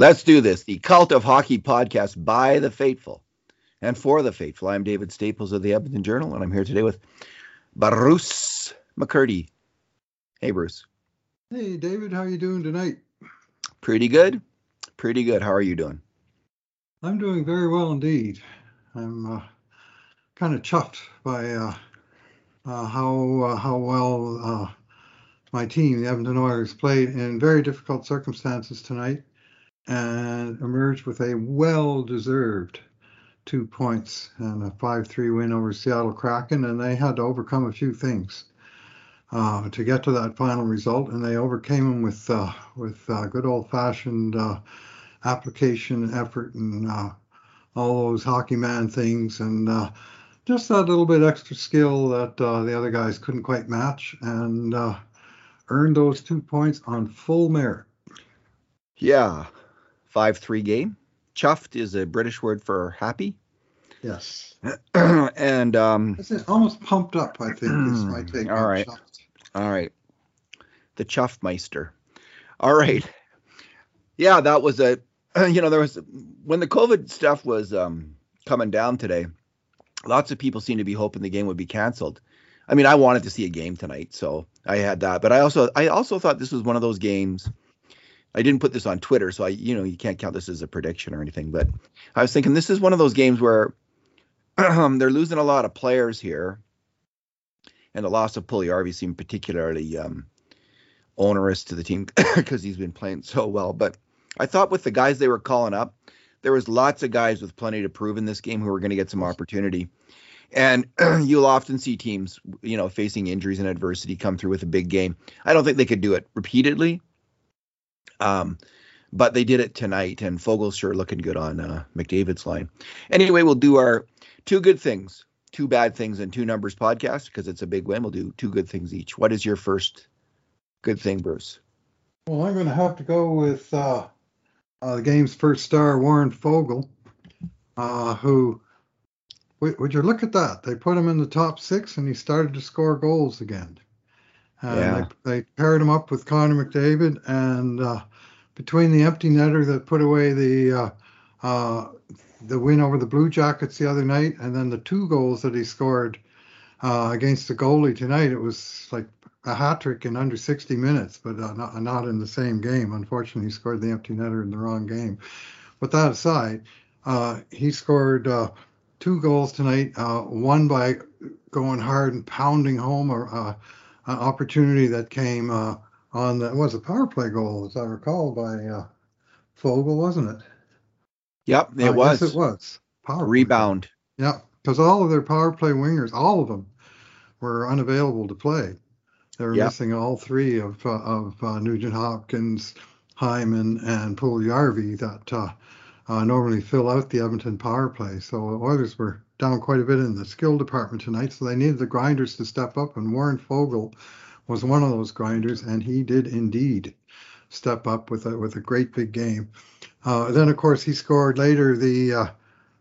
Let's do this. The Cult of Hockey podcast by the faithful and for the faithful. I'm David Staples of the Edmonton Journal, and I'm here today with Bruce McCurdy. Hey, Bruce. Hey, David. How are you doing tonight? Pretty good. Pretty good. How are you doing? I'm doing very well indeed. I'm uh, kind of chuffed by uh, uh, how uh, how well uh, my team, the Edmonton Oilers, played in very difficult circumstances tonight and emerged with a well-deserved two points and a 5-3 win over Seattle Kraken. And they had to overcome a few things uh, to get to that final result, and they overcame them with uh, with uh, good old-fashioned uh, application, effort, and uh, all those hockey man things, and uh, just that little bit extra skill that the other guys couldn't quite match, and earned those two points on full merit. Yeah, 5 3 game. Chuffed is a British word for happy. Yes. and um, it's almost pumped up, I think, is my take. All right. Chuffed. All right. The Chuffmeister. All right. Yeah, that was a, you know, there was, when the COVID stuff was um, coming down today, lots of people seemed to be hoping the game would be canceled. I mean, I wanted to see a game tonight, so I had that. But I also, I also thought this was one of those games I didn't put this on Twitter, so I, you know, you can't count this as a prediction or anything. But I was thinking this is one of those games where they're losing a lot of players here, and the loss of Puljujarvi seemed particularly um, onerous to the team because he's been playing so well. But I thought with the guys they were calling up, there was lots of guys with plenty to prove in this game who were going to get some opportunity. And you'll often see teams, you know, facing injuries and adversity come through with a big game. I don't think they could do it repeatedly, um, but they did it tonight, and Foegele's sure looking good on uh, McDavid's line. Anyway, we'll do our two good things, two bad things, and two numbers podcast because it's a big win. We'll do two good things each. What is your first good thing, Bruce? Well, I'm going to have to go with uh, uh, the game's first star, Warren Foegele, uh, who. Would you look at that? They put him in the top six, and he started to score goals again. And yeah. they, they, paired him up with Connor McDavid, and uh, between the empty netter that put away the uh, uh, the win over the Blue Jackets the other night, and then the two goals that he scored uh, against the goalie tonight, it was like a hat trick in under 60 minutes, but uh, not, not in the same game. Unfortunately, he scored the empty netter in the wrong game. But that aside, uh, he scored uh, two goals tonight. one by going hard and pounding home a, a opportunity that came on the, was a power play goal, as I recall, by uh, Foegele, wasn't it? Yep, it was. it was. Power rebound. Play. Yeah, because all of their power play wingers, all of them, were unavailable to play. They were yep. missing all three of uh, of uh, Nugent Hopkins, Hyman, and Puljujarvi that uh, uh, normally fill out the Edmonton power play. So Oilers were down quite a bit in the skill department tonight, so they needed the grinders to step up, and Warren Foegele was one of those grinders, and he did indeed step up with a with a great big game. Uh, then, of course, he scored later the uh,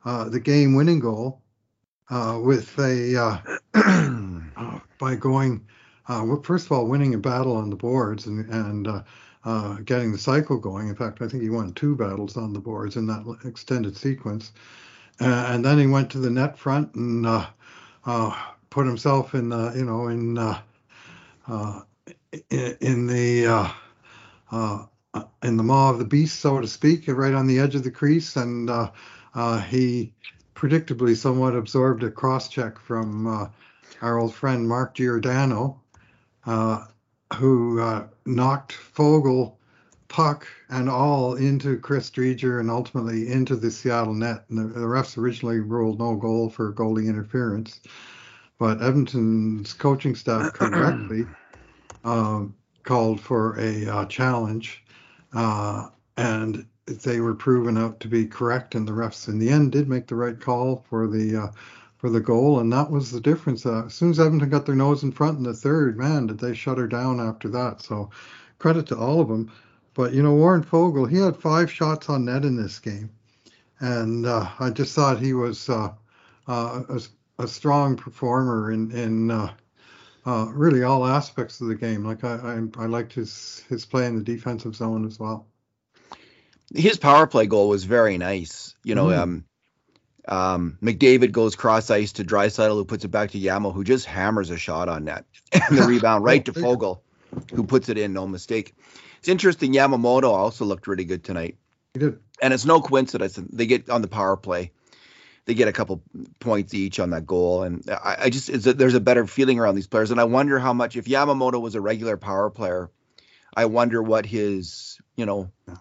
uh, the game winning goal uh, with a uh, uh, by going first of all winning a battle on the boards and and getting the cycle going. In fact, I think he won two battles on the boards in that extended sequence. Uh, and then he went to the net front and uh, uh, put himself in the, you know in uh, in the uh, uh, in the maw of the beast, so to speak, right on the edge of the crease, and he predictably somewhat absorbed a cross check from our old friend Mark Giordano, who knocked Foegele puck and all into Chris Driedger and ultimately into the Seattle net. And the, the, refs originally ruled no goal for goalie interference, but Edmonton's coaching staff correctly uh, called for a uh, challenge, uh, and they were proven out to be correct. And the refs, in the end, did make the right call for the uh, for the goal, and that was the difference. Uh, as soon as Edmonton got their nose in front in the third, man, did they shut her down after that. So credit to all of them. But you know, Warren Foegele, he had five shots on net in this game, and uh, I just thought he was a, a, strong performer in in uh, really all aspects of the game. Like I, I, I liked his his play in the defensive zone as well. his power play goal was very nice. You know, mm-hmm. um, um, McDavid goes cross ice to Draisaitl, who puts it back to Yamo, who just hammers a shot on net, and the rebound right to Foegele, who puts it in, no mistake. It's interesting. Yamamoto also looked really good tonight. He did, and it's no coincidence they get on the power play. They get a couple points each on that goal, and I, I just a, there's a better feeling around these players, and I wonder how much if Yamamoto was a regular power player, I wonder what his you know. Yeah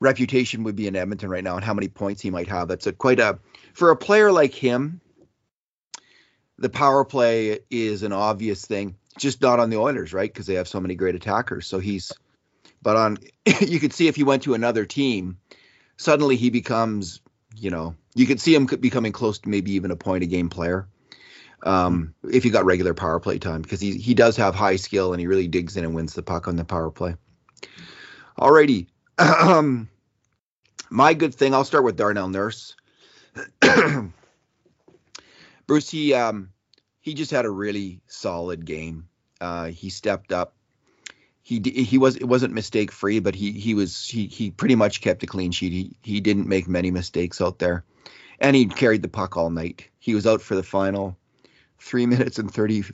reputation would be in Edmonton right now and how many points he might have. That's a quite a for a player like him. The power play is an obvious thing, just not on the Oilers, right? Because they have so many great attackers. So he's, but on you could see if he went to another team, suddenly he becomes, you know, you could see him becoming close to maybe even a point a game player. Um, if he got regular power play time, because he he does have high skill and he really digs in and wins the puck on the power play. Alrighty, um, my good thing, I'll start with Darnell Nurse. Bruce, he um, he just had a really solid game. Uh, he stepped up. He he was it wasn't mistake free, but he he was he he pretty much kept a clean sheet. He he didn't make many mistakes out there, and he carried the puck all night. He was out for the final three minutes and thirty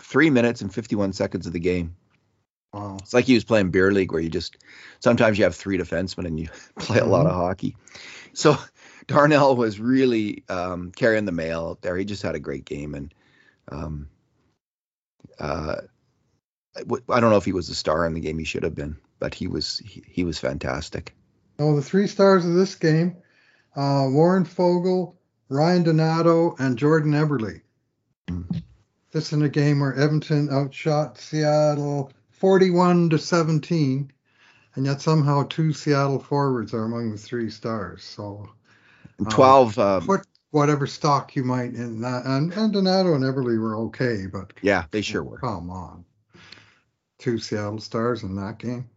three minutes and fifty one seconds of the game. Wow. It's like he was playing beer league where you just sometimes you have three defensemen and you play a lot of mm-hmm. hockey. So Darnell was really um, carrying the mail out there. He just had a great game and um, uh, I don't know if he was a star in the game. He should have been, but he was he, he was fantastic. Oh, the three stars of this game: uh, Warren Foegele, Ryan Donato, and Jordan Eberle. Mm. This in a game where Edmonton outshot Seattle 41 to 17, and yet somehow two Seattle forwards are among the three stars. So um, 12. Uh, put whatever stock you might in that. And, and Donato and Eberle were okay, but yeah, they sure were. Come on, two Seattle stars in that game.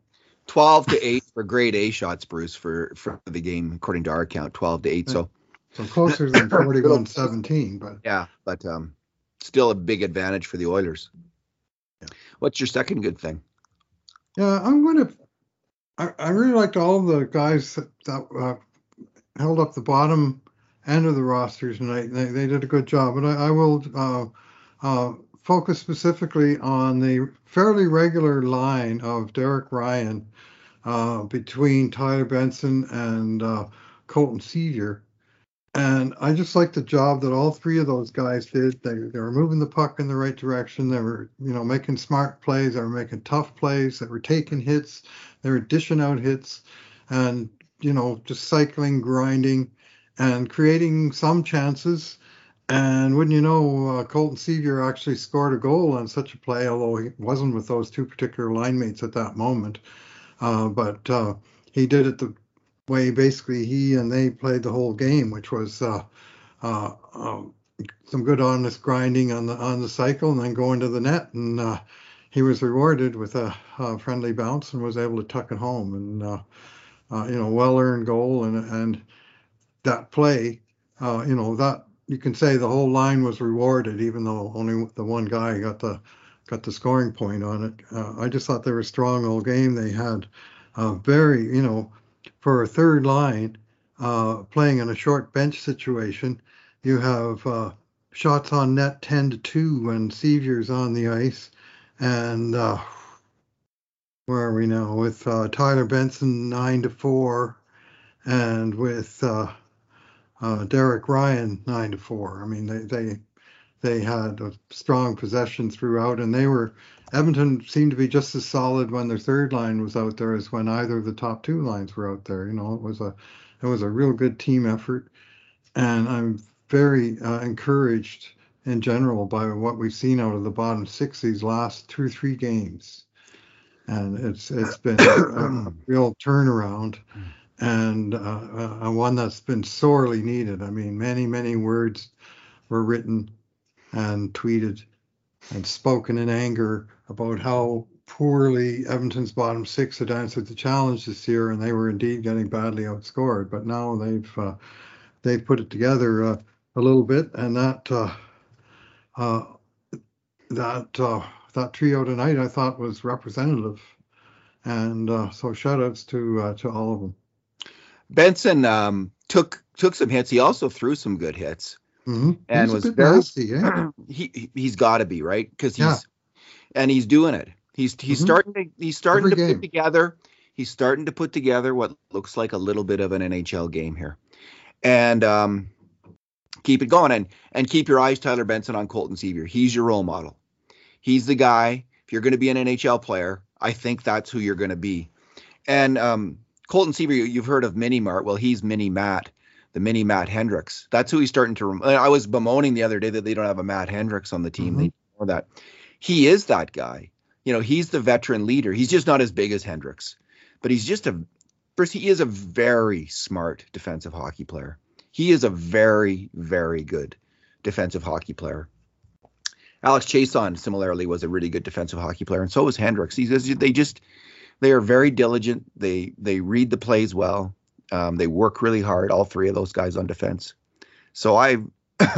12 to 8 for grade A shots, Bruce, for, for the game, according to our count, 12 to 8. So, so closer than 41 17, but yeah, but um, still a big advantage for the Oilers. What's your second good thing? Yeah, I'm going to. I, I really liked all the guys that, that uh, held up the bottom end of the rosters tonight. They, they did a good job, but I, I will uh, uh, focus specifically on the fairly regular line of Derek Ryan uh, between Tyler Benson and uh, Colton Sceviour. And I just like the job that all three of those guys did. They, they were moving the puck in the right direction. They were, you know, making smart plays. They were making tough plays. They were taking hits. They were dishing out hits, and you know, just cycling, grinding, and creating some chances. And wouldn't you know, uh, Colton Sceviour actually scored a goal on such a play, although he wasn't with those two particular line mates at that moment. Uh, but uh, he did it the way basically he and they played the whole game, which was uh, uh, um, some good honest grinding on the on the cycle and then going to the net. And uh, he was rewarded with a, a, friendly bounce and was able to tuck it home. And you know, well earned goal and and that play, uh, you know, that you can say the whole line was rewarded, even though only the one guy got the got the scoring point on it. I just thought they were a strong all game. They had a very, you know for a third line uh, playing in a short bench situation, you have uh, shots on net 10 to 2 when Sceviour's on the ice. And uh, where are we now? With uh, Tyler Benson 9 to 4 and with uh, Derek Ryan 9 to 4. I mean, they, they, they had a strong possession throughout and they were Edmonton seemed to be just as solid when their third line was out there as when either of the top two lines were out there. You know, it was a it was a real good team effort, and I'm very uh, encouraged in general by what we've seen out of the bottom six these last two three games, and it's it's been a, a real turnaround. And uh, uh, one that's been sorely needed. I mean, many, many words were written and tweeted and spoken in anger about how poorly Edmonton's bottom six had answered the challenge this year, and they were indeed getting badly outscored. But now they've uh, they've put it together uh, a little bit, and that uh, uh that uh, that trio tonight I thought was representative, and uh, so shout outs to to all of them. Benson um, took took some hits. He also threw some good hits, Mm-hmm. and He's was very nasty, eh? he he's got to be right because he's Yeah. and he's doing it. He's he's Mhm. starting to he's starting Every to game. put together. He's starting to put together what looks like a little bit of an NHL game here, and um, keep it going and and keep your eyes Tyler Benson on Colton Sceviour. He's your role model. He's the guy. If you're going to be an NHL player, I think that's who you're going to be. And um, Colton Sceviour, you've heard of Mini Mart. Well, he's Mini Matt, the Mini Matt Hendricks. That's who he's starting to. Rem- I was bemoaning the other day that they don't have a Matt Hendricks on the team. Mhm. They know that. He is that guy. You know, he's the veteran leader. He's just not as big as Hendricks, but he's just a. First, he is a very smart defensive hockey player. He is a very, very good defensive hockey player. Alex Chiasson similarly was a really good defensive hockey player, and so was Hendricks. He's, they just they are very diligent. They they read the plays well. Um, they work really hard. All three of those guys on defense. So I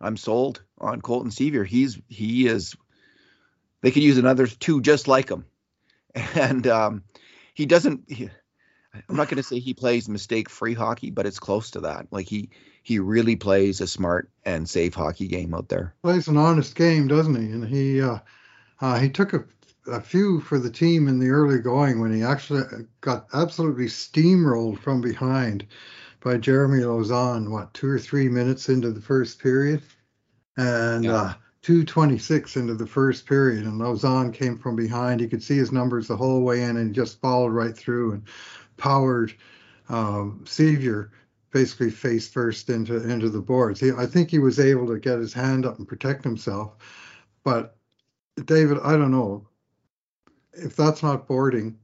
I'm sold on Colton Sceviour. He's he is. They could use another two just like him, and um, he doesn't. He, I'm not going to say he plays mistake-free hockey, but it's close to that. Like he he really plays a smart and safe hockey game out there. Plays an honest game, doesn't he? And he uh, uh, he took a, a few for the team in the early going when he actually got absolutely steamrolled from behind by Jeremy Lauzon. What two or three minutes into the first period, and Yeah. uh, 226 into the first period, and Lauzon came from behind. You could see his numbers the whole way in, and just followed right through and powered um, Sceviour basically face first into into the boards. He, I think he was able to get his hand up and protect himself, but David, I don't know if that's not boarding.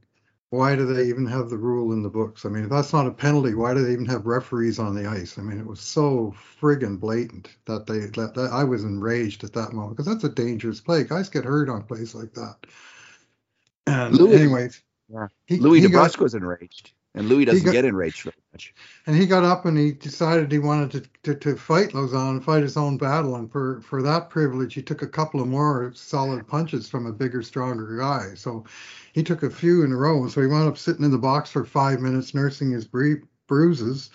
Why do they even have the rule in the books? I mean, if that's not a penalty, why do they even have referees on the ice? I mean, it was so friggin' blatant that they that, that I was enraged at that moment because that's a dangerous play. Guys get hurt on plays like that. And Louis- anyways, Yeah. he, Louis he got- was enraged, and Louis doesn't got- get enraged very much. and he got up and he decided he wanted to, to, to fight Lauzon, fight his own battle. And for, for that privilege, he took a couple of more solid punches from a bigger, stronger guy. So he took a few in a row. So he wound up sitting in the box for five minutes, nursing his bru- bruises.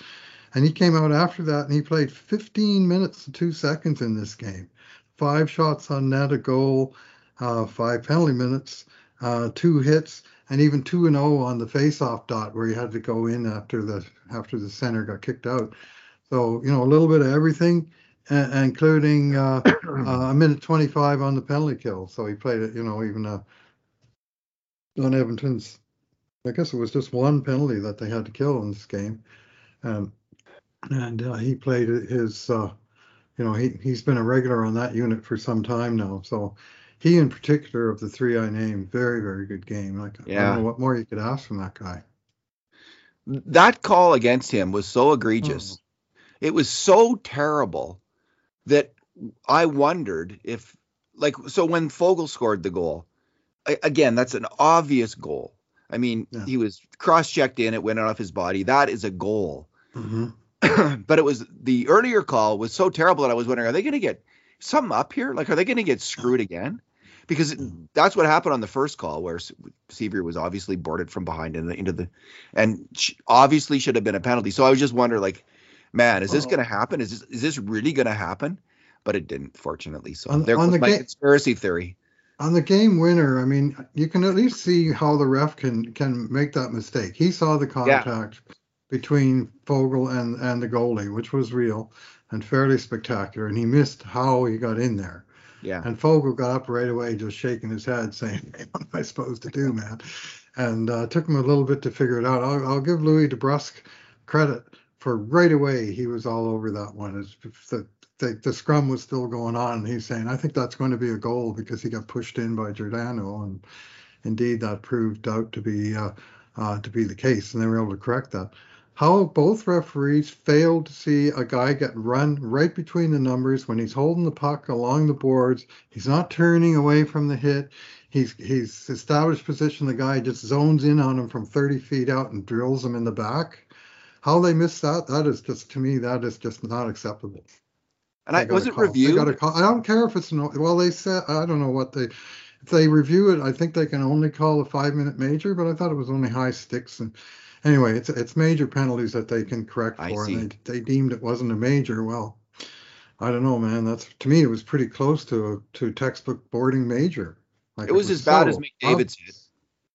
And he came out after that and he played 15 minutes and two seconds in this game. Five shots on net, a goal, uh, five penalty minutes, uh, two hits, and even two and zero on the face-off dot where he had to go in after the after the center got kicked out. So you know a little bit of everything, uh, including uh, uh, a minute 25 on the penalty kill. So he played it, you know, even uh, Don Edmonton's. I guess it was just one penalty that they had to kill in this game, um, and uh, he played his. Uh, you know, he he's been a regular on that unit for some time now. So he, in particular, of the three I named, very very good game. Like I don't know what more you could ask from that guy. That call against him was so egregious. It was so terrible that I wondered if, like, so when Foegele scored the goal, a- again, that's an obvious goal. I mean, Yeah. he was cross-checked in, it went off his body. That is a goal. Mhm. but it was the earlier call was so terrible that I was wondering, are they going to get something up here? Like, are they going to get screwed again? Because mm-hmm. that's what happened on the first call, where Sceviour was obviously boarded from behind in the, into the, and obviously should have been a penalty. So I was just wondering, like, man, is this oh. Well- going to happen? Is this is this really going to happen? But it didn't, fortunately. So On- there on goes the my ga- conspiracy theory. On the game winner, I mean, you can at least see how the ref can can make that mistake. He saw the contact between Foegele and and the goalie, which was real and fairly spectacular, and he missed how he got in there. Yeah, And Foegele got up right away, just shaking his head, saying, "What am I supposed to do, man?" And uh, took him a little bit to figure it out. I'll, I'll give Louie DeBrusk credit for right away. He was all over that one. The, the the scrum was still going on, and he's saying, "I think that's going to be a goal because he got pushed in by Giordano." And indeed, that proved out to be uh, uh, to be the case, and they were able to correct that. How both referees failed to see a guy get run right between the numbers when he's holding the puck along the boards. He's not turning away from the hit. He's he's established position. The guy just zones in on him from 30 feet out and drills him in the back. How they missed that? That is just to me that is just not acceptable. and I was it call. Reviewed? I don't care if it's no. Well, they said I don't know what they. If they review it, I think they can only call a five-minute major. But I thought it was only high sticks, and anyway, it's it's major penalties that they can correct I for, see. and they, they deemed it wasn't a major. Well, I don't know, man. That's to me, it was pretty close to to textbook boarding major. Like It was as bad as so McDavid's hit.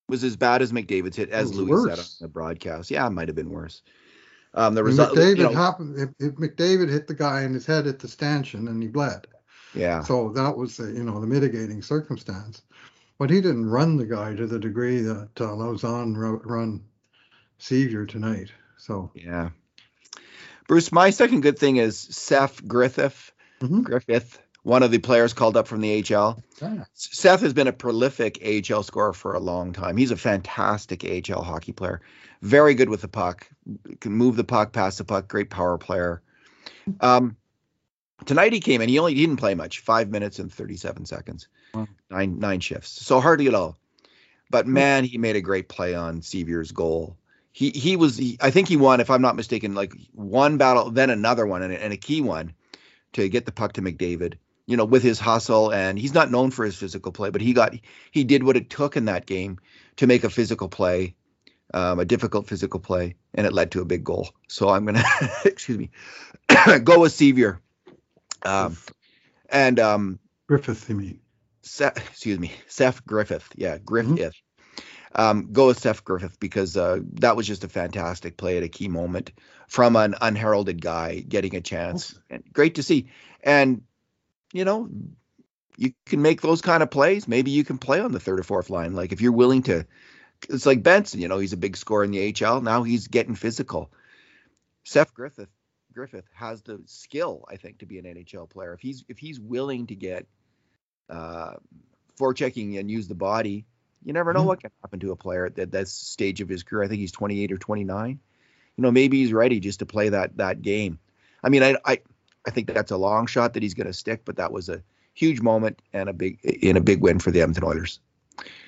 was as bad as McDavid's hit, as was Louie said on the broadcast. Yeah, it might have been worse. Um, the result, McDavid you know, happened. If, if McDavid hit the guy in his head at the stanchion and he bled, yeah, so that was the you know the mitigating circumstance. But he didn't run the guy to the degree that uh, Lauzon ru- run Sceviour tonight. So yeah. Bruce, my second good thing is Seth Griffith. Mhm. Griffith, one of the players called up from the AHL. yeah. Seth has been a prolific AHL scorer for a long time. He's a fantastic AHL hockey player. Very good with the puck. Can move the puck, pass the puck. Great power player. Um, tonight he came in. He only he didn't play much. Five minutes and thirty-seven seconds. Wow. Nine nine shifts. So hardly at all. But man, he made a great play on Sceviour's goal. He he was. He, I think he won, if I'm not mistaken, like one battle, then another one, and, a- and a key one to get the puck to McDavid you know, with his hustle, and he's not known for his physical play, but he got he did what it took in that game to make a physical play, um, a difficult physical play, and it led to a big goal. So I'm gonna excuse me, go with Sceviour, um, and um, Griffith, you mean? Excuse me, Seth Griffith, yeah, Griffith. Um, go with Seth Griffith because uh, that was just a fantastic play at a key moment from an unheralded guy getting a chance, and great to see. And you know, you can make those kind of plays. Maybe you can play on the third or fourth line. Like if you're willing to, it's like Benson. You know, he's a big scorer in the HL. Now he's getting physical. Seth Griffith Griffith has the skill, I think, to be an NHL player. If he's if he's willing to get uh, forechecking and use the body, you never know Mhm. what can happen to a player at that, that stage of his career. I think he's 28 or 29. You know, maybe he's ready just to play that that game. I mean, I I, I think that's a long shot that he's going to stick, but that was a huge moment and a big in a big win for the Edmonton Oilers.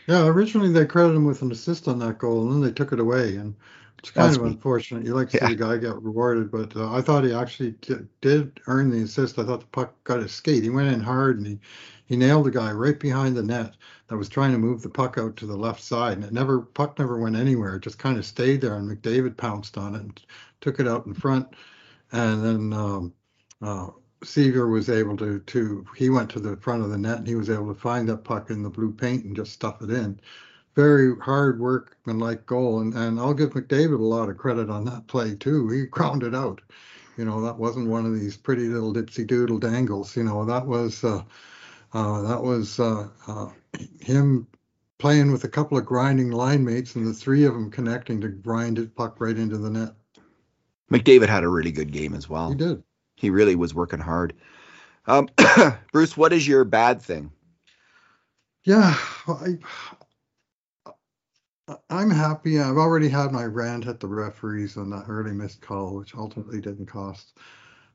Yeah, originally they credited him with an assist on that goal, and then they took it away, and it's kind That's of me. unfortunate. You like to see Yeah. the guy get rewarded, but uh, I thought he actually di- did earn the assist. I thought the puck got his skate. He went in hard, and he he nailed the guy right behind the net that was trying to move the puck out to the left side, and it never puck never went anywhere. It just kind of stayed there, and McDavid pounced on it and took it out in front, and then. Um, uh, Sceviour was able to to he went to the front of the net and he was able to find that puck in the blue paint and just stuff it in. Very hard work and like goal and and I'll give McDavid a lot of credit on that play too. He grounded out. You know that wasn't one of these pretty little dipsy doodle dangles. You know that was uh, uh, that was uh, uh, him playing with a couple of grinding line mates and the three of them connecting to grind it puck right into the net. McDavid had a really good game as well. He did. He really was working hard. Um, Bruce, what is your bad thing? Yeah, I, I'm happy. I've already had my rant at the referees on that early missed call, which ultimately didn't cost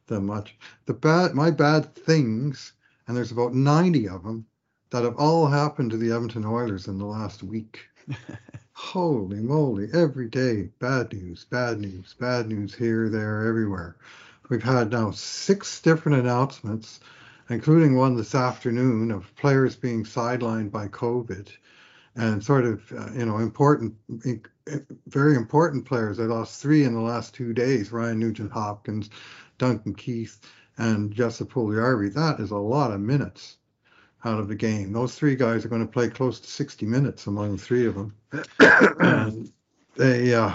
them much. The bad, my bad things, and there's about 90 of them that have all happened to the Edmonton Oilers in the last week. Holy moly, every day, bad news, bad news, bad news here, there, everywhere. We've had now six different announcements, including one this afternoon of players being sidelined by COVID and sort of, uh, you know, important, very important players. They lost three in the last two days Ryan Nugent Hopkins, Duncan Keith, and Jessup Puljujärvi. That is a lot of minutes out of the game. Those three guys are going to play close to 60 minutes among the three of them. and they, uh,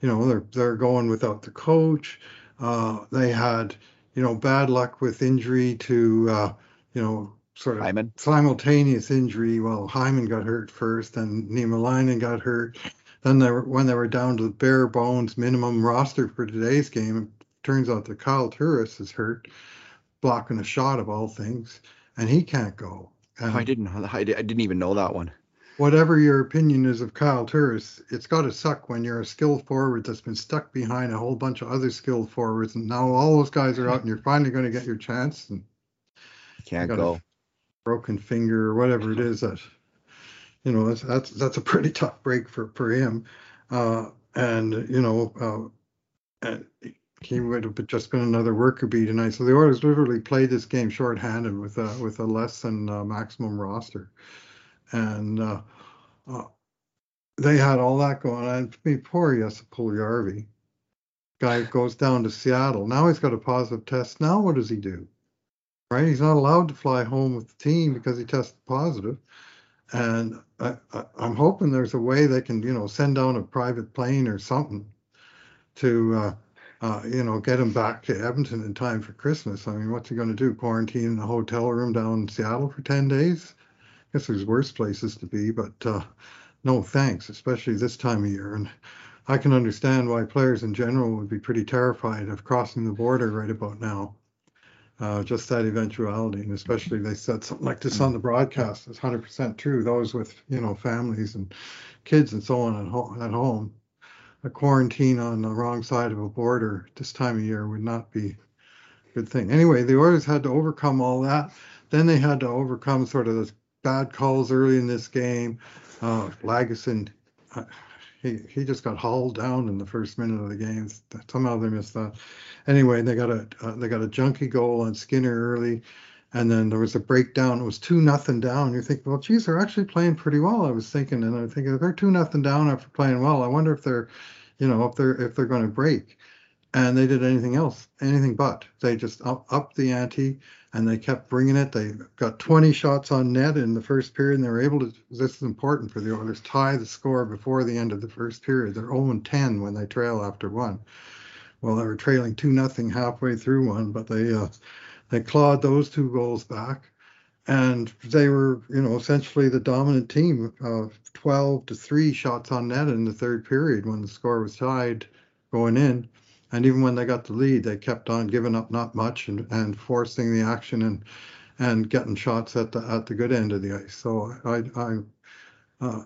you know, they're they're going without the coach. Uh, they had, you know, bad luck with injury to, uh, you know, sort of Hyman? simultaneous injury. Well, Hyman got hurt first, and Niemelainen got hurt. Then they were when they were down to the bare bones minimum roster for today's game. It turns out that Kyle Turris is hurt, blocking a shot of all things, and he can't go. And I didn't. I di- I didn't even know that one. whatever your opinion is of Kyle Turris, it's got to suck when you're a skilled forward that's been stuck behind a whole bunch of other skilled forwards, and now all those guys are out, and you're finally going to get your chance. And Can't gotta- go. Broken finger or whatever it is that you know that's that's, that's a pretty tough break for for him uh and you know uh and he would have just been another worker bee tonight so the Oilers literally played this game shorthanded with a with a less than uh, maximum roster and uh, uh they had all that going on. I mean, poor Jesse Puljujarvi. Guy goes down to Seattle. Now he's got a positive test. Now what does he do? Right? He's not allowed to fly home with the team because he tested positive. And I, am hoping there's a way they can, you know, send down a private plane or something to, uh, uh, you know, get him back to Edmonton in time for Christmas. I mean, what's he going to do? Quarantine in a hotel room down in Seattle for 10 days? I guess there's worse places to be, but uh, no thanks, especially this time of year. And I can understand why players in general would be pretty terrified of crossing the border right about now. Uh, just that eventuality, and especially they said something like this on the broadcast is 100% true. Those with you know families and kids and so on at home, at home, a quarantine on the wrong side of a border this time of year would not be a good thing. Anyway, the Oilers had to overcome all that. Then they had to overcome sort of the bad calls early in this game. Uh, Lagesson, uh, he just got hauled down in the first minute of the game. Somehow they missed that. Anyway, they got a uh, they got a junky goal on Skinner early, and then there was a breakdown. It was two nothing down. You're thinking, well, geez, they're actually playing pretty well. I was thinking, and I'm thinking, if they're two nothing down after playing well, I wonder if they're, you know, if they're if they're going to break. And they did anything else, anything but. They just up, up the ante and they kept bringing it. They got 20 shots on net in the first period, and they were able to. This is important for the Oilers. Tie the score before the end of the first period. They're 0 10 when they trail after one. Well, they were trailing two nothing halfway through one, but they uh, they clawed those two goals back, and they were you know essentially the dominant team. Uh, 12 to three shots on net in the third period when the score was tied going in and even when they got the lead, they kept on giving up not much and, and forcing the action and and getting shots at the at the good end of the ice. So I, I uh,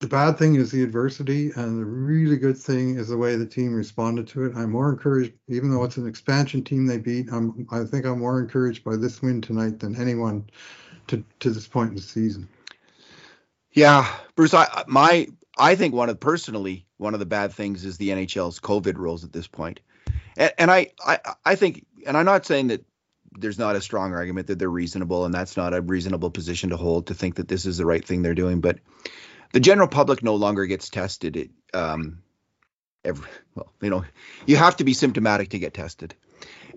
the bad thing is the adversity, and the really good thing is the way the team responded to it. I'm more encouraged, even though it's an expansion team they beat. I'm I think I'm more encouraged by this win tonight than anyone to to this point in the season. Yeah, Bruce. I my I think one of personally one of the bad things is the NHL's COVID rules at this point. And, and I, I I think, and I'm not saying that there's not a strong argument that they're reasonable, and that's not a reasonable position to hold to think that this is the right thing they're doing. But the general public no longer gets tested. It, um, every, well, you know, you have to be symptomatic to get tested,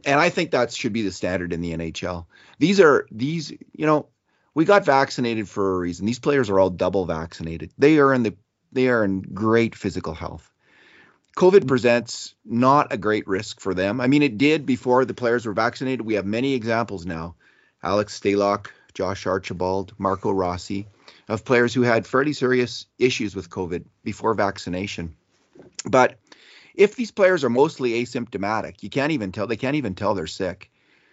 and I think that should be the standard in the NHL. These are these, you know, we got vaccinated for a reason. These players are all double vaccinated. They are in the they are in great physical health. COVID mm-hmm. presents not a great risk for them. I mean, it did before the players were vaccinated. We have many examples now. Alex Stalock, Josh Archibald, Marco Rossi, of players who had fairly serious issues with COVID before vaccination. But if these players are mostly asymptomatic, you can't even tell, they can't even tell they're sick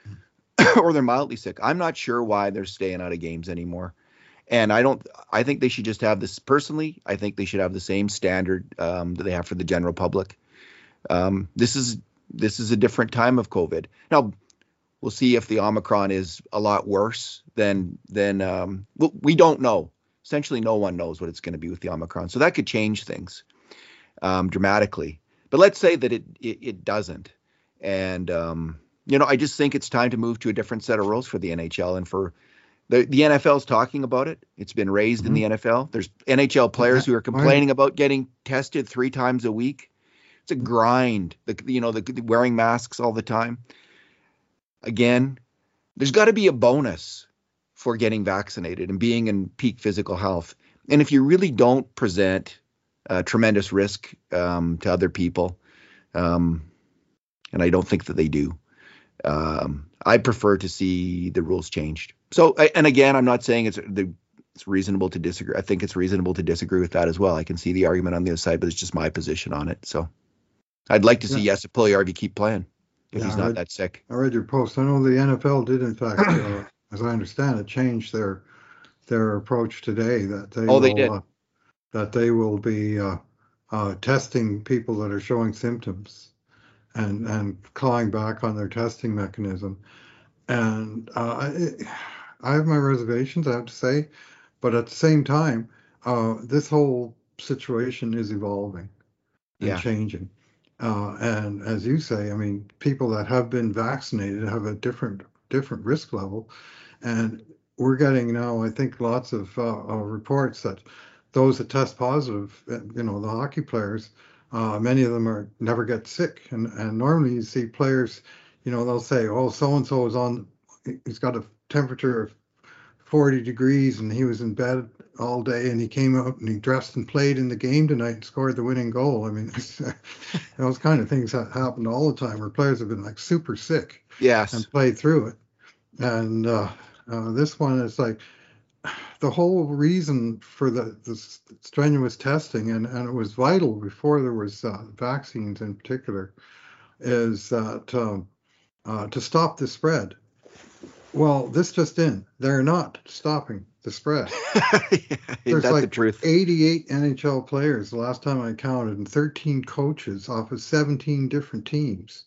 mm. or they're mildly sick. I'm not sure why they're staying out of games anymore. And I don't. I think they should just have this personally. I think they should have the same standard um, that they have for the general public. Um, this is this is a different time of COVID. Now we'll see if the Omicron is a lot worse than than um, we don't know. Essentially, no one knows what it's going to be with the Omicron, so that could change things um, dramatically. But let's say that it it, it doesn't, and um, you know, I just think it's time to move to a different set of rules for the NHL and for the, the NFL's talking about it. It's been raised mm-hmm. in the NFL. There's NHL players who are complaining about getting tested three times a week. It's a grind. The you know the, the wearing masks all the time. Again, there's got to be a bonus for getting vaccinated and being in peak physical health. And if you really don't present a tremendous risk um, to other people, um, and I don't think that they do, um, I prefer to see the rules changed. So, and again, I'm not saying it's the it's reasonable to disagree. I think it's reasonable to disagree with that as well. I can see the argument on the other side, but it's just my position on it. So, I'd like to see yeah. Jesse Puljujarvi keep playing if yeah, he's not read, that sick. I read your post. I know the NFL did, in fact, uh, as I understand it, change their their approach today. That they oh, will, they did. Uh, that they will be uh, uh testing people that are showing symptoms and and clawing back on their testing mechanism. And uh, it, I have my reservations, I have to say, but at the same time, uh, this whole situation is evolving and yeah. changing. Uh, and as you say, I mean, people that have been vaccinated have a different different risk level, and we're getting now, I think, lots of uh, uh reports that those that test positive, uh, you know, the hockey players, uh, many of them are never get sick. And, and normally you see players, you know, they'll say, oh, so and so is on, he's got a temperature of 40 degrees and he was in bed all day and he came out and he dressed and played in the game tonight and scored the winning goal. I mean, those kind of things that happen all the time where players have been like super sick. Yes. And played through it. And uh, uh, this one is like the whole reason for the, the strenuous testing, and, and it was vital before there was uh, vaccines in particular, is that um, uh, to stop the spread. Well, this just in, they're not stopping the spread. yeah, There's like the truth. 88 NHL players the last time I counted, and 13 coaches off of 17 different teams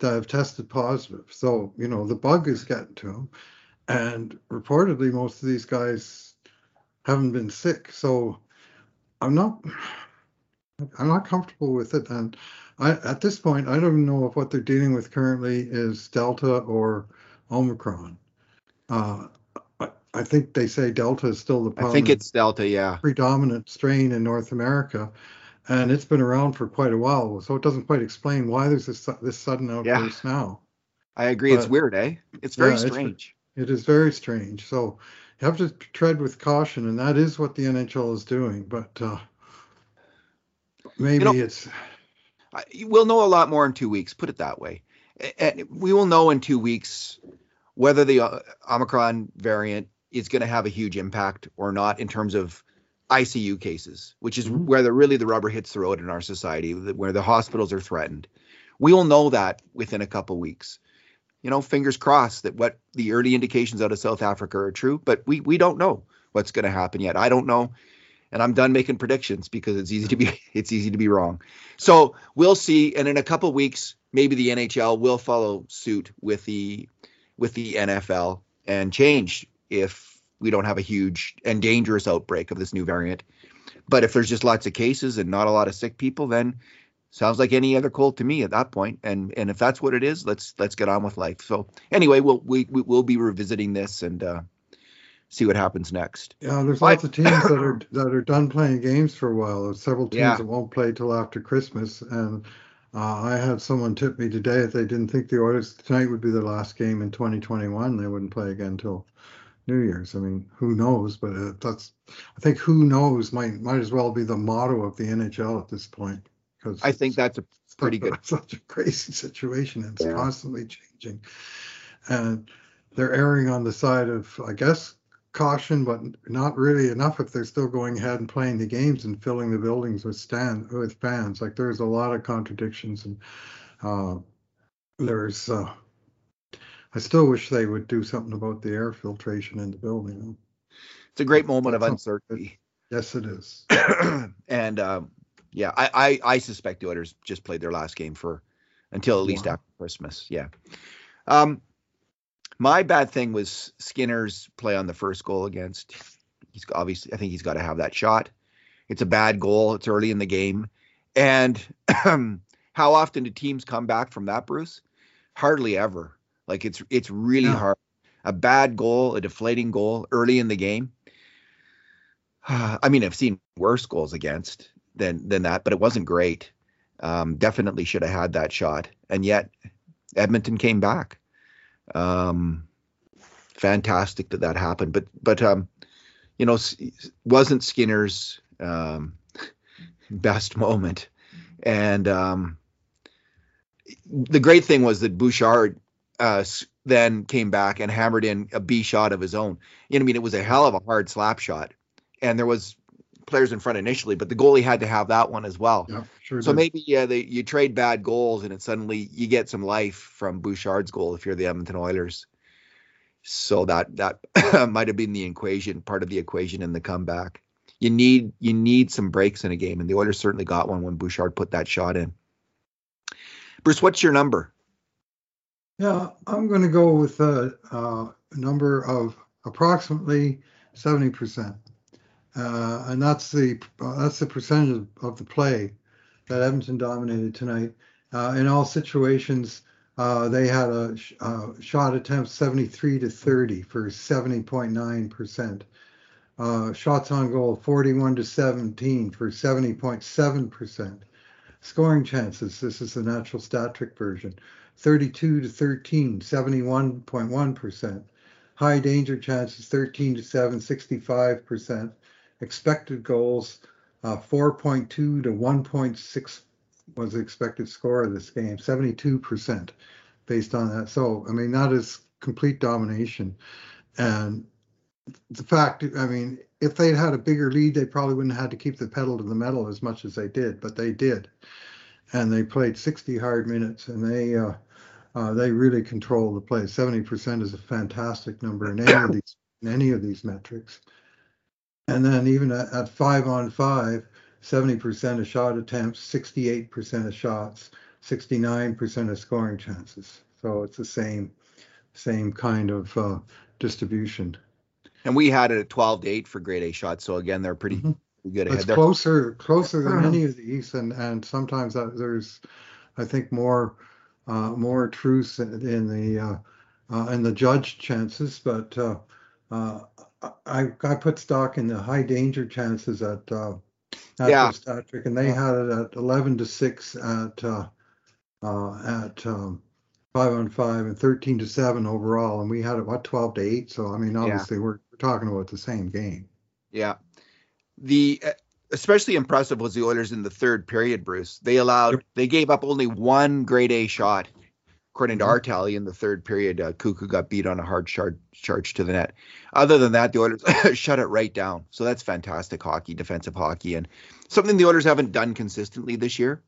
that have tested positive. So, you know, the bug is getting to them. And reportedly, most of these guys haven't been sick. So I'm not. I'm not comfortable with it, and I, at this point, I don't even know if what they're dealing with currently is Delta or Omicron. Uh, I, I think they say Delta is still the I think it's Delta, yeah. predominant strain in North America, and it's been around for quite a while. So it doesn't quite explain why there's this this sudden outburst now. I agree. it's weird, eh? It's very Yeah, strange. It is very strange. So you have to tread with caution, and that is what the NHL is doing. But uh, maybe know- it's I- We'll know a lot more in two weeks. Put it that way, and we will know in two weeks whether the uh, Omicron variant is going to have a huge impact or not in terms of ICU cases, which is Mhm. where the really the rubber hits the road in our society, where the hospitals are threatened. We will know that within a couple weeks. You know, fingers crossed that what the early indications out of South Africa are true, but we we don't know what's going to happen yet. I don't know, and I'm done making predictions because it's easy to be it's easy to be wrong. So we'll see, and in a couple weeks, maybe the NHL will follow suit with the with the NFL and change if we don't have a huge and dangerous outbreak of this new variant. But if there's just lots of cases and not a lot of sick people, then sounds like any other cold to me at that. And and if that's what it is, let's let's get on with life. So anyway, we'll we, we will be revisiting this and uh, see what happens next. yeah. There's Why- lots of teams that are that are done playing games for a while. There's several teams Yeah. that won't play till after Christmas, and uh, I had someone tip me today that they didn't think the Oilers tonight would be their last game in 2021. They wouldn't play again till New Year's. I mean, who knows? But uh, that's I think who knows might might as well be the motto of the NHL at this point. Because I think that's a pretty good. such a crazy situation. and It's Yeah. constantly changing, and they're erring on the side of, I guess, caution, but not really enough if they're still going ahead and playing the games and filling the buildings with stand with fans. Like there's a lot of contradictions, and uh, there's. Uh, I still wish they would do something about the air filtration in the building. It's a great moment of uncertainty. Yes, it is. and um, yeah, I, I I suspect the Oilers just played their last game for until at least Wow. after Christmas. Yeah. Um, my bad thing was Skinner's play on the first goal against. He's obviously, I think he's got to have that shot. It's a bad goal. It's early in the game, and how often do teams come back from that, Bruce? Hardly ever. Like it's it's really hard. A bad goal, a deflating goal early in the game. I mean, I've seen worse goals against than than that, but it wasn't great. Um, definitely should have had that shot, and yet Edmonton came back. Um, fantastic that that happened, but but um, you know, wasn't Skinner's um, best moment, and um, the great thing was that Bouchard uh, then came back and hammered in a B shot of his own. You know, I mean, it was a hell of a hard slap shot, and there was players in front initially, but the goalie had to have that one as well. Yeah, sure. So did. maybe yeah, they, you trade bad goals and it suddenly you get some life from Bouchard's goal if you're the Edmonton Oilers. So that that might have been the equation, part of the equation in the comeback. You need you need some breaks in a game, and the Oilers certainly got one when Bouchard put that shot in. Bruce, what's your number? Yeah, I'm going to go with a, uh, number of approximately 70%. Uh, and that's the uh, that's the percentage of, of the play that Edmonton dominated tonight. Uh, in all situations, uh, they had a sh- uh, shot attempt 73 to 30 for 70.9%. Uh, shots on goal 41 to 17 for 70.7%. Scoring chances, this is the natural stat trick version, 32 to 13, 71.1%. High danger chances, 13 to 7, 65%. Expected goals, uh, 4.2 to 1.6 was the expected score of this game, 72% based on that. So, I mean, that is complete domination. And the fact, I mean, if they'd had a bigger lead, they probably wouldn't have had to keep the pedal to the metal as much as they did, but they did. And they played 60 hard minutes and they, uh, uh, they really control the play. 70% is a fantastic number in any of these, in any of these metrics. And then even at, at five on five, 70% of shot attempts, 68% of shots, 69% of scoring chances. So it's the same same kind of uh, distribution. And we had it at 12 to 8 for grade A shots. So again, they're pretty, mm-hmm. pretty good ahead. It's closer closer than any of these, and and sometimes that, there's, I think more uh, more truth in the uh, uh, in the judge chances, but uh, uh, I I put stock in the high danger chances at uh, yeah. Patrick, and they had it at 11 to 6 at uh, uh, at um, five on five and 13 to 7 overall. And we had it, what, 12 to 8. So, I mean, obviously, yeah. we're, we're talking about the same game. Yeah. The uh, especially impressive was the Oilers in the third period, Bruce. They allowed, they gave up only one grade A shot. According to mm-hmm. our tally in the third period, uh, Cuckoo got beat on a hard charge, charge to the net. Other than that, the Oilers shut it right down. So that's fantastic hockey, defensive hockey, and something the Oilers haven't done consistently this year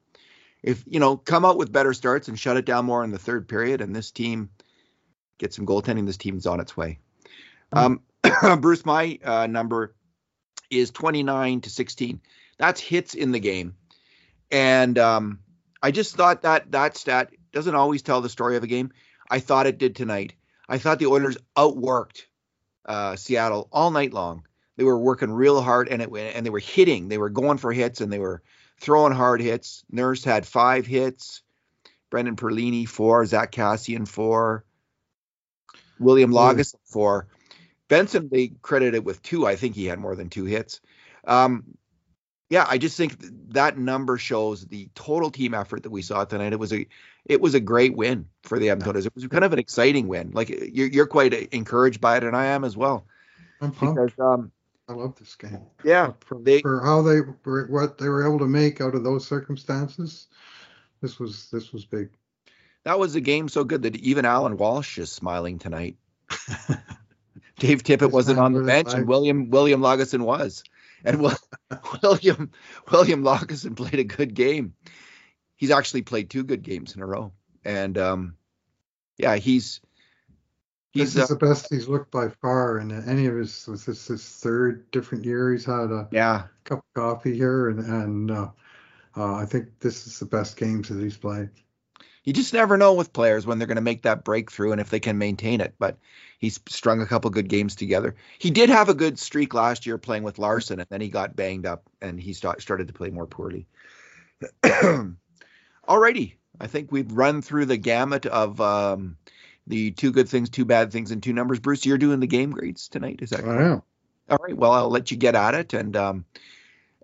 if you know come out with better starts and shut it down more in the third period, and this team get some goaltending, this team's on its way. Mm-hmm. Um, Bruce, my uh, number is 29 to 16. That's hits in the game, and um, I just thought that that stat doesn't always tell the story of a game. I thought it did tonight. I thought the Oilers outworked uh, Seattle all night long. They were working real hard, and it and they were hitting. They were going for hits, and they were throwing hard hits. Nurse had five hits. Brendan Perlini four. Zack Kassian four. William Lagesson four. Benson they credited with two. I think he had more than two hits. Um, yeah, I just think that number shows the total team effort that we saw tonight. It was a it was a great win for the Edmonton Oilers. It was kind of an exciting win. Like you're you're quite encouraged by it, and I am as well. I'm pumped. Because um, I love this game. Yeah, for, they, for how they were, what they were able to make out of those circumstances. This was this was big. That was a game so good that even Allan Walsh is smiling tonight. Dave Tippett wasn't on the bench, and William William Lagesson was, and William William Lagesson played a good game. He's actually played two good games in a row, and um, yeah, he's He's this is uh, the best he's looked by far in any of his. Was this his third different year he's had a yeah cup of coffee here, and and uh, uh, I think this is the best games that he's played. You just never know with players when they're going to make that breakthrough and if they can maintain it. But he's strung a couple good games together. He did have a good streak last year playing with Larsson, and then he got banged up and he start, started to play more poorly. Alrighty, I think we've run through the gamut of um, the two good things, two bad things, and two numbers. Bruce, you're doing the game grades tonight, is that correct? I am. All right. Well, I'll let you get at it, and um,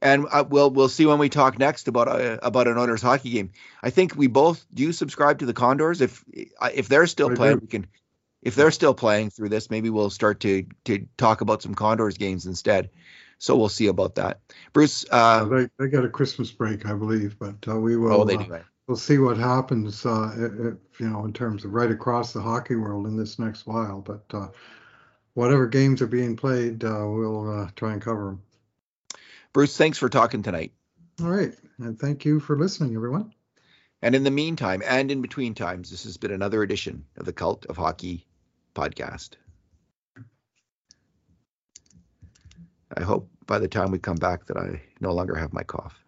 and uh, we'll we'll see when we talk next about uh, about an Oilers hockey game. I think we both do subscribe to the Condors. If uh, if they're still playing, we can. If they're still playing through this, maybe we'll start to to talk about some Condors games instead. So we'll see about that. Bruce, uh, they they got a Christmas break, I believe, but uh, we will. Oh, they do. We'll see what happens, uh, if, you know, in terms of right across the hockey world in this next while. But uh, whatever games are being played, uh, we'll uh, try and cover them. Bruce, thanks for talking tonight. All right, and thank you for listening, everyone. And in the meantime, and in between times, this has been another edition of the Cult of Hockey podcast. I hope by the time we come back that I no longer have my cough.